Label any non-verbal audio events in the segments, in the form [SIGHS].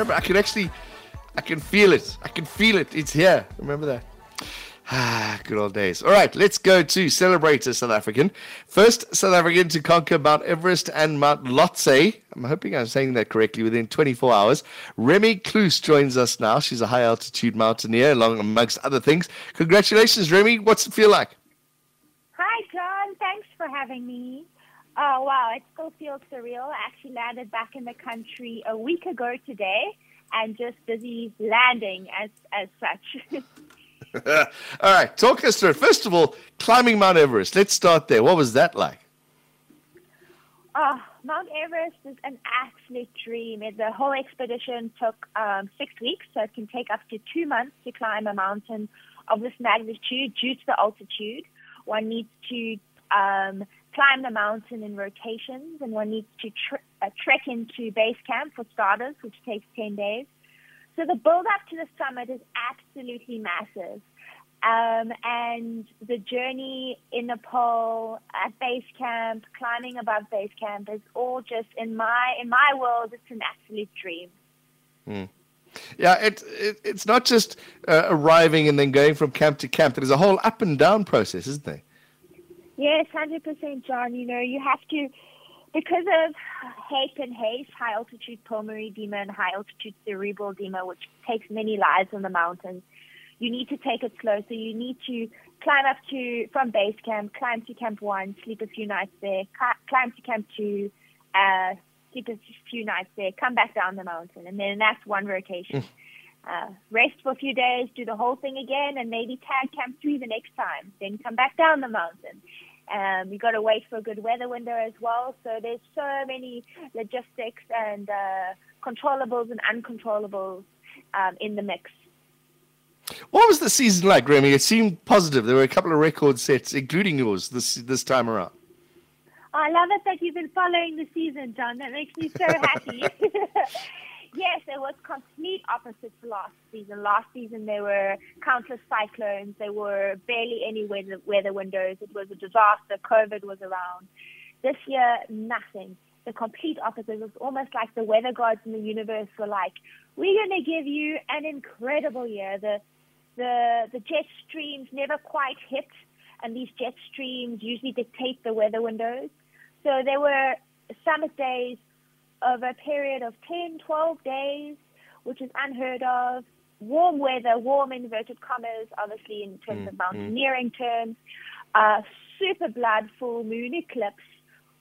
remember I can actually, I can feel it. I can feel it. It's here. Remember that. [SIGHS] Ah, good old days. All right, let's go to celebrate a South African. First South African to conquer Mount Everest and Mount Lhotse. I'm hoping I'm saying that correctly within 24 hours. Remy Kloos joins us now. She's a high altitude mountaineer, along amongst other things. Congratulations, Remy. What's it feel like? Hi, John. Thanks for having me. Oh, wow. It still feels surreal. I actually landed back in the country a week ago today and just busy landing as, as such. [LAUGHS] all right, talk us through. First of all, climbing Mount Everest. Let's start there. What was that like? Oh, Mount Everest is an absolute dream. The whole expedition took um, six weeks, so it can take up to two months to climb a mountain of this magnitude due to the altitude. One needs to um, climb the mountain in rotations, and one needs to tr- uh, trek into base camp for starters, which takes 10 days. So the build up to the summit is absolutely massive. Um, and the journey in Nepal at base camp, climbing above base camp is all just in my in my world. It's an absolute dream. Mm. Yeah, it, it, it's not just uh, arriving and then going from camp to camp. There's a whole up and down process, isn't there? Yes, hundred percent, John. You know, you have to because of HAPE and HACE, high altitude pulmonary edema and high altitude cerebral edema, which takes many lives on the mountains, you need to take it slow. So you need to climb up to from base camp, climb to camp one, sleep a few nights there, climb to camp two, uh, sleep a few nights there, come back down the mountain, and then that's one rotation. Uh, rest for a few days, do the whole thing again, and maybe tag camp three the next time. Then come back down the mountain. Um, you got to wait for a good weather window as well. So there's so many logistics and uh, controllables and uncontrollables um, in the mix. What was the season like, Remy? It seemed positive. There were a couple of record sets, including yours, this this time around. I love it that you've been following the season, John. That makes me so happy. [LAUGHS] yes, it was complete opposite to last season. Last season there were countless cyclones. There were barely any weather, weather windows. It was a disaster. COVID was around. This year, nothing. The complete opposite. It was almost like the weather gods in the universe were like, "We're going to give you an incredible year." The the the jet streams never quite hit, and these jet streams usually dictate the weather windows. So there were summit days of a period of 10, 12 days, which is unheard of. Warm weather, warm inverted commas, obviously in terms mm, of mountaineering mm. terms. Uh, super blood full moon eclipse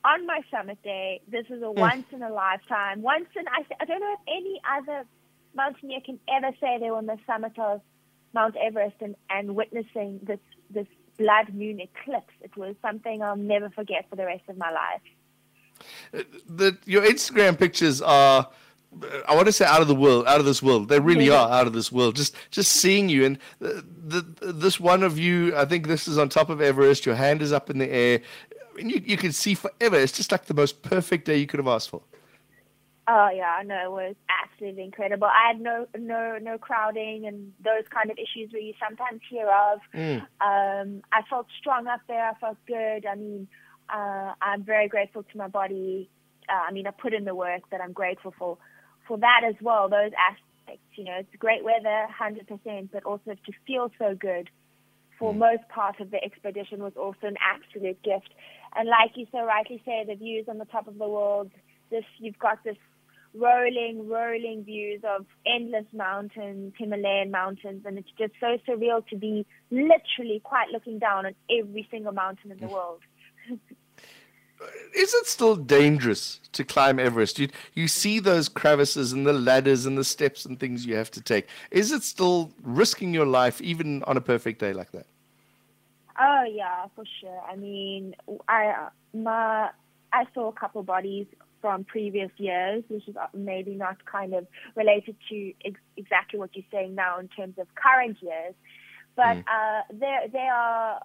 on my summit day. This is a mm. once in a lifetime. Once in I, I don't know if any other mountaineer can ever say they were on the summit of Mount Everest and, and witnessing this this blood moon eclipse. It was something I'll never forget for the rest of my life the your Instagram pictures are I want to say out of the world, out of this world. They really yeah. are out of this world. Just just seeing you and the, the, this one of you, I think this is on top of Everest. Your hand is up in the air. and you, you can see forever. It's just like the most perfect day you could have asked for. Oh yeah, no, it was absolutely incredible. I had no no no crowding and those kind of issues where you sometimes hear of. Mm. Um, I felt strong up there. I felt good. I mean, uh, I'm very grateful to my body. Uh, I mean, I put in the work, but I'm grateful for for that as well. Those aspects, you know, it's great weather, hundred percent, but also to feel so good for mm. most part of the expedition was also an absolute gift. And like you so rightly say, the views on the top of the world. This you've got this rolling, rolling views of endless mountains, Himalayan mountains, and it's just so surreal to be literally quite looking down on every single mountain in the world. [LAUGHS] is it still dangerous to climb Everest? You you see those crevices and the ladders and the steps and things you have to take. Is it still risking your life even on a perfect day like that? Oh yeah, for sure. I mean, I my I saw a couple bodies from previous years, which is maybe not kind of related to ex- exactly what you're saying now in terms of current years, but mm. uh, there there are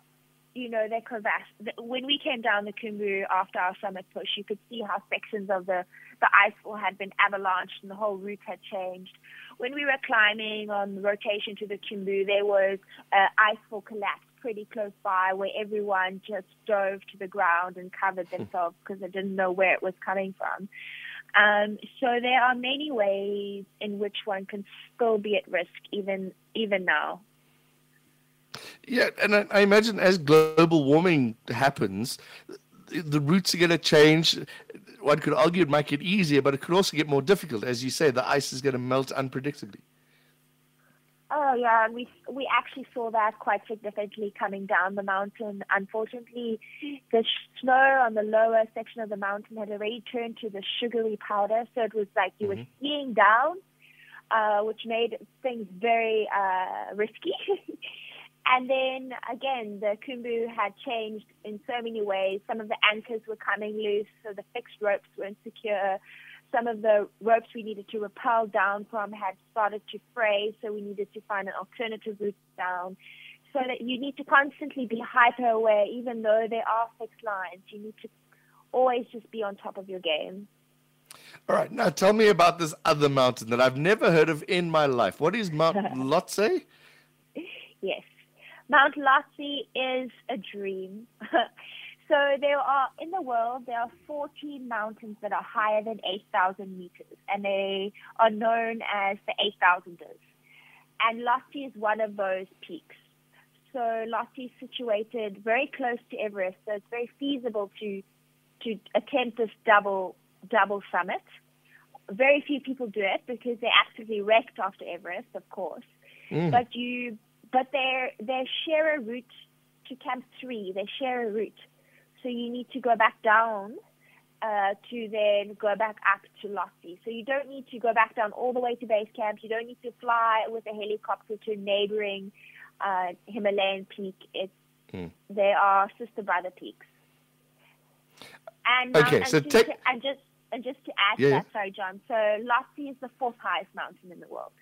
you know, they crevassed. When we came down the Khumbu after our summit push, you could see how sections of the, the icefall had been avalanched and the whole route had changed. When we were climbing on the rotation to the Khumbu, there was uh, icefall collapse pretty close by where everyone just dove to the ground and covered themselves because they didn't know where it was coming from. Um, so there are many ways in which one can still be at risk even even now. Yeah, and I, I imagine as global warming happens, the routes are going to change. One could argue it might get easier, but it could also get more difficult. As you say, the ice is going to melt unpredictably. Oh yeah, we we actually saw that quite significantly coming down the mountain. Unfortunately, the snow on the lower section of the mountain had already turned to the sugary powder, so it was like you mm-hmm. were skiing down, uh, which made things very uh, risky. [LAUGHS] and then again, the Khumbu had changed in so many ways. Some of the anchors were coming loose, so the fixed ropes weren't secure some of the ropes we needed to rappel down from had started to fray, so we needed to find an alternative route down. So that you need to constantly be hyper aware, even though there are fixed lines. You need to always just be on top of your game. All right, now tell me about this other mountain that I've never heard of in my life. What is Mount [LAUGHS] Lhotse? Yes, Mount Lhotse is a dream. [LAUGHS] So there are in the world there are 14 mountains that are higher than 8,000 meters, and they are known as the 8,000ers. And Lhotse is one of those peaks. So Lhotse is situated very close to Everest, so it's very feasible to to attempt this double double summit. Very few people do it because they're actively wrecked after Everest, of course. Mm. But you but they they share a route to Camp Three. They share a route. So you need to go back down uh, to then go back up to Lhotse. So you don't need to go back down all the way to base camp. You don't need to fly with a helicopter to a neighboring uh, Himalayan peak. It's, hmm. They are sister brother peaks. And, okay, so to, take... and just and just to add yeah, to that, sorry, John. So Lhotse is the fourth highest mountain in the world.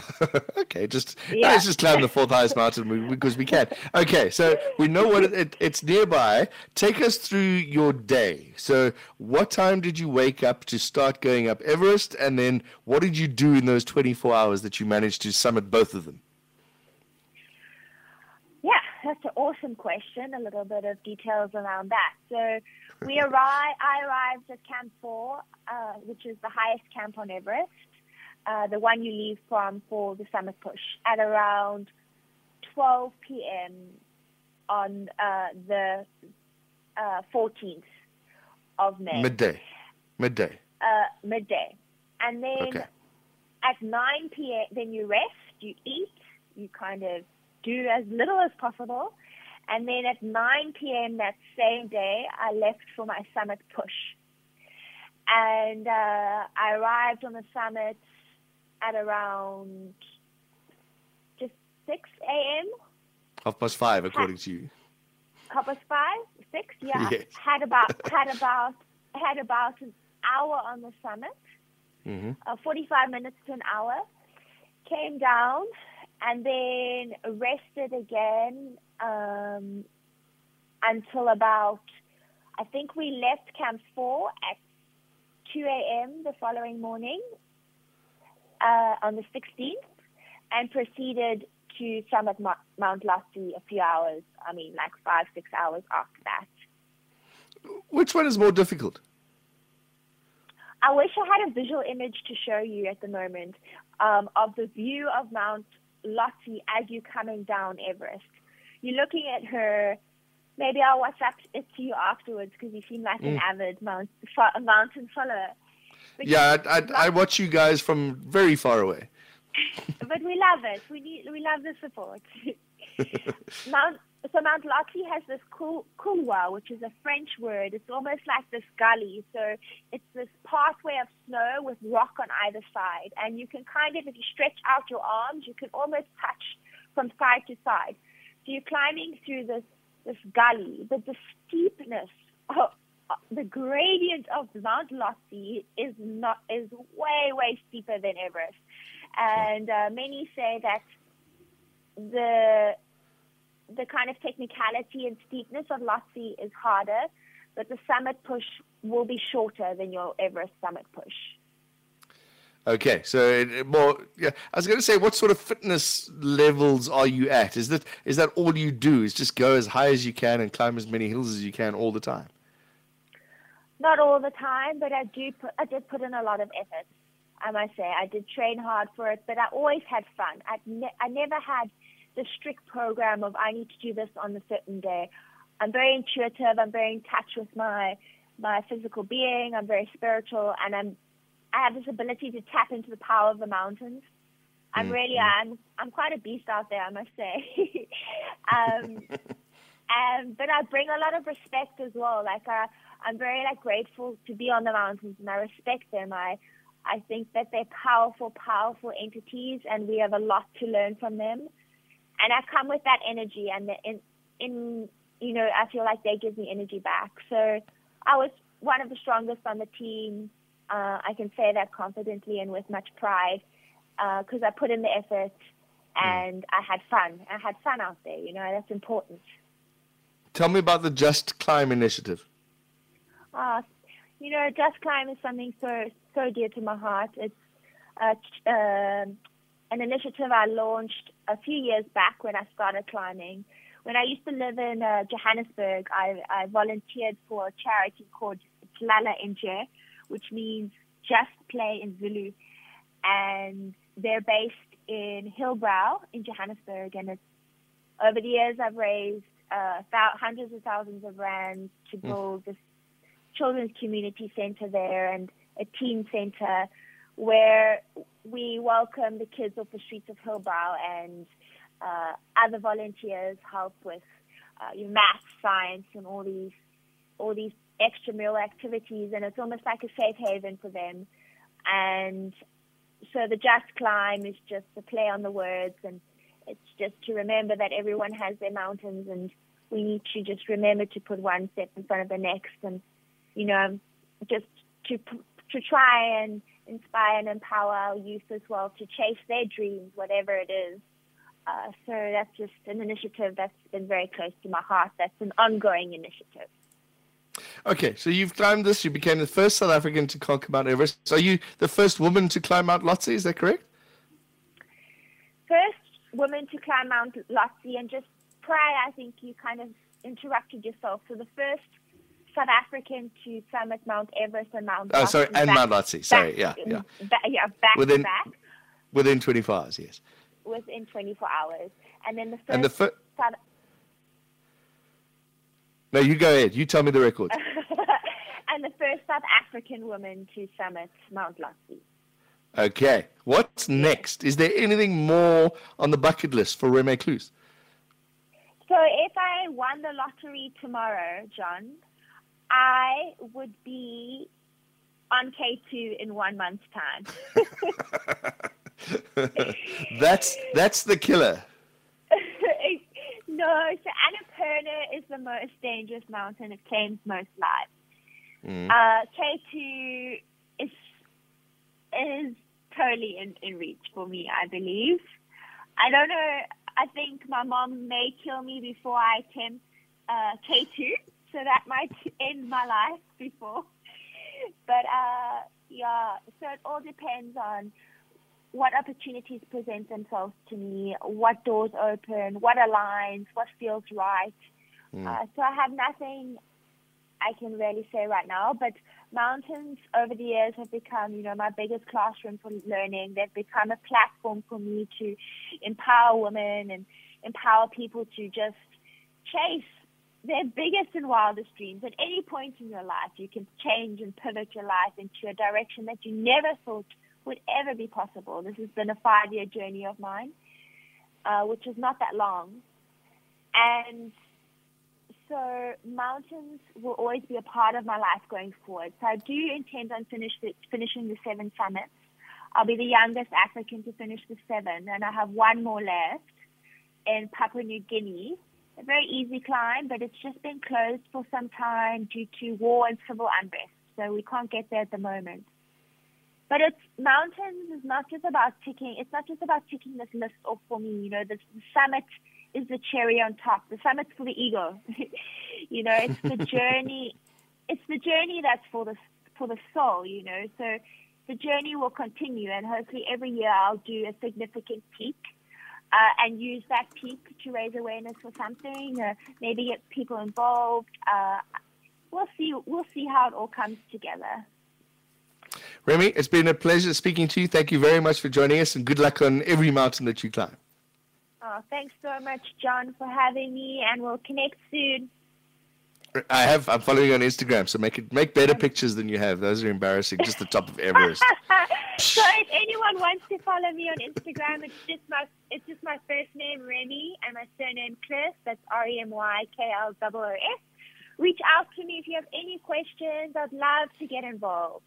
[LAUGHS] okay, just yeah. let's just climb the fourth highest mountain because we can. Okay, so we know what it, it, it's nearby. Take us through your day. So, what time did you wake up to start going up Everest, and then what did you do in those 24 hours that you managed to summit both of them? Yeah, that's an awesome question. A little bit of details around that. So, we arrived. I arrived at Camp Four, uh, which is the highest camp on Everest uh, the one you leave from for the summit push at around 12 p.m. on uh, the uh, 14th of May. Midday. Midday. Uh, midday. And then okay. at 9 p.m., then you rest, you eat, you kind of do as little as possible. And then at 9 p.m. that same day, I left for my summit push. And uh, I arrived on the summit at around just 6 a.m. Half past five, according had, to you. Half past five, six, [LAUGHS] yeah. Yes. Had about [LAUGHS] had about had about an hour on the summit, mm-hmm. uh, 45 minutes to an hour. Came down and then rested again um, until about I think we left Camp Four at 2 a.m. the following morning uh, on the 16th and proceeded to summit Mount Lhotse a few hours, I mean, like five, six hours after that. Which one is more difficult? I wish I had a visual image to show you at the moment um, of the view of Mount Lhotse as you're coming down Everest. You're looking at her. Maybe I'll WhatsApp it to you afterwards because you seem like mm. an avid mount, mountain follower. Yeah, I, I, I, watch you guys from very far away. but we love it. We need, we love the support. [LAUGHS] Mount, so Mount Lhotse has this cool couloir, which is a French word. It's almost like this gully. So it's this pathway of snow with rock on either side, and you can kind of, if you stretch out your arms, you can almost touch from side to side. So you're climbing through this this gully, but the steepness of, the gradient of Mount Lhotse is not is way way steeper than Everest, and uh, many say that the the kind of technicality and steepness of Lhotse is harder, but the summit push will be shorter than your Everest summit push. Okay, so more. Yeah, I was going to say, what sort of fitness levels are you at? Is that is that all you do? Is just go as high as you can and climb as many hills as you can all the time? Not all the time, but I do. Put, I did put in a lot of effort. I must say, I did train hard for it, but I always had fun. I ne- I never had the strict program of I need to do this on a certain day. I'm very intuitive. I'm very in touch with my my physical being. I'm very spiritual, and I'm I have this ability to tap into the power of the mountains. I'm mm-hmm. really I'm I'm quite a beast out there, I must say. [LAUGHS] um, and [LAUGHS] but I bring a lot of respect as well. Like I, I'm very like grateful to be on the mountains, and I respect them. I I think that they're powerful, powerful entities, and we have a lot to learn from them. And I come with that energy, and the, in in you know I feel like they give me energy back. So I was one of the strongest on the team. Uh, I can say that confidently and with much pride because uh, I put in the effort hmm. and mm. I had fun. I had fun out there. You know that's important. Tell me about the Just Climb initiative. Uh, you know, Just Climb is something so so dear to my heart. It's uh, uh, an initiative I launched a few years back when I started climbing. When I used to live in uh, Johannesburg, I, I volunteered for a charity called Dlala Nje, which means just play in Zulu. And they're based in Hillbrow in Johannesburg. And it's, over the years, I've raised uh, hundreds of thousands of rands to hmm. build mm. this children's community center there and a teen center where we welcome the kids off the streets of Hillbrow and uh, other volunteers help with uh, math, science, and all these all these extramural activities, and it's almost like a safe haven for them. And so the Just Climb is just a play on the words, and it's just to remember that everyone has their mountains, and we need to just remember to put one step in front of the next, and you know, just to to try and inspire and empower our youth as well to chase their dreams, whatever it is. Uh, so that's just an initiative that's been very close to my heart. That's an ongoing initiative. Okay, so you've climbed this. You became the first South African to conquer Mount Everest. Are you the first woman to climb Mount Lhotse? Is that correct? First woman to climb Mount Lhotse, and just prior, I think you kind of interrupted yourself. So the first South African to summit Mount Everest and Mount. Oh, sorry, and back, Mount Lhotse. Sorry, back, yeah, yeah, back, yeah, back within, to back. Within 24 hours, yes. Within 24 hours, and then the first. And the fir- South- no, you go ahead. You tell me the record. [LAUGHS] and the first South African woman to summit Mount Lhotse. Okay, what's next? Is there anything more on the bucket list for Remy Kloos? So if I won the lottery tomorrow, John, I would be on K2 in one month's time. [LAUGHS] that's that's the killer. [LAUGHS] no, so Annapurna is the most dangerous mountain. It claims most lives. Mm. Uh, K2 is is totally in, in reach for me. I believe. I don't know. I think my mom may kill me before I attempt uh, K2 so that might [LAUGHS] end my life before. But uh, yeah, so it all depends on what opportunities present themselves to me, what doors open, what aligns, what feels right. Mm. Uh, so I have nothing I can really say right now, but mountains over the years have become, you know, my biggest classroom for learning. They've become a platform for me to empower women and empower people to just chase their biggest and wildest dreams. At any point in your life, you can change and pivot your life into a direction that you never thought would ever be possible. This has been a five year journey of mine, uh, which is not that long. And so mountains will always be a part of my life going forward. So I do intend on finish the, finishing the seven summits. I'll be the youngest African to finish the seven, and I have one more left in Papua New Guinea a very easy climb, but it's just been closed for some time due to war and civil unrest. So we can't get there at the moment. But it's mountains is not just about ticking. It's not just about ticking this list off for me. You know, the, the summit is the cherry on top. The summit's for the ego. [LAUGHS] you know, it's the journey. [LAUGHS] It's the journey that's for the for the soul. You know, so the journey will continue, and hopefully every year I'll do a significant peak uh, and use that peak to raise awareness for something, uh, maybe get people involved. Uh, we'll see. We'll see how it all comes together. Remy, it's been a pleasure speaking to you. Thank you very much for joining us, and good luck on every mountain that you climb. Oh, thanks so much, John, for having me, and we'll connect soon. I have. I'm following you on Instagram, so make it make better pictures than you have. Those are embarrassing. Just the top of Everest. [LAUGHS] so if anyone wants to follow me on Instagram, it's just my it's just my first name Remy and my surname Chris. That's R E M Y K L O O S. Reach out to me if you have any questions. I'd love to get involved.